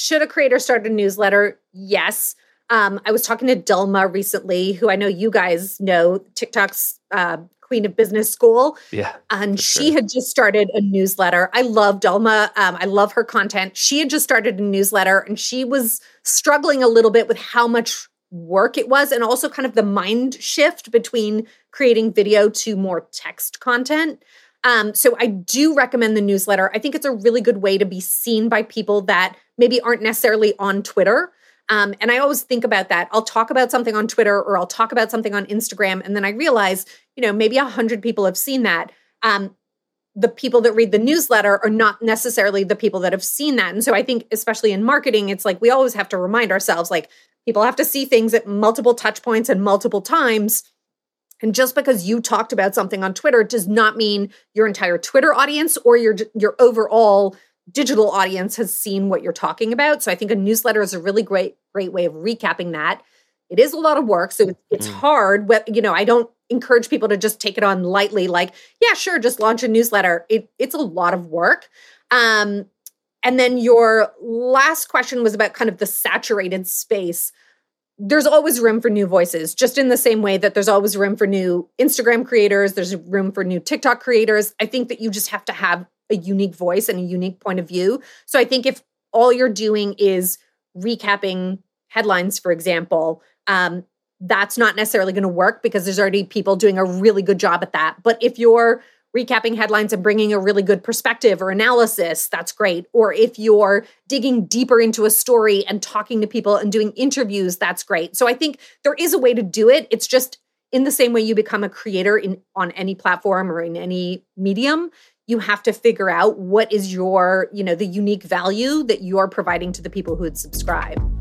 should a creator start a newsletter? Yes. Um, I was talking to Delma recently, who I know you guys know, TikTok's uh, Queen of Business School. Yeah. And she sure. had just started a newsletter. I love Delma. Um, I love her content. She had just started a newsletter and she was struggling a little bit with how much work it was and also kind of the mind shift between creating video to more text content. Um, so I do recommend the newsletter. I think it's a really good way to be seen by people that maybe aren't necessarily on Twitter. Um, and I always think about that. I'll talk about something on Twitter or I'll talk about something on Instagram, and then I realize, you know, maybe a hundred people have seen that. Um, the people that read the newsletter are not necessarily the people that have seen that. And so I think, especially in marketing, it's like we always have to remind ourselves, like people have to see things at multiple touch points and multiple times and just because you talked about something on Twitter does not mean your entire Twitter audience or your your overall digital audience has seen what you're talking about. So I think a newsletter is a really great great way of recapping that. It is a lot of work, so it's mm. hard. But you know, I don't encourage people to just take it on lightly. Like, yeah, sure, just launch a newsletter. It, it's a lot of work. Um, and then your last question was about kind of the saturated space there's always room for new voices, just in the same way that there's always room for new Instagram creators, there's room for new TikTok creators. I think that you just have to have a unique voice and a unique point of view. So I think if all you're doing is recapping headlines, for example, um, that's not necessarily going to work because there's already people doing a really good job at that. But if you're recapping headlines and bringing a really good perspective or analysis, that's great. Or if you're digging deeper into a story and talking to people and doing interviews, that's great. So I think there is a way to do it. It's just in the same way you become a creator in on any platform or in any medium, you have to figure out what is your, you know, the unique value that you're providing to the people who would subscribe.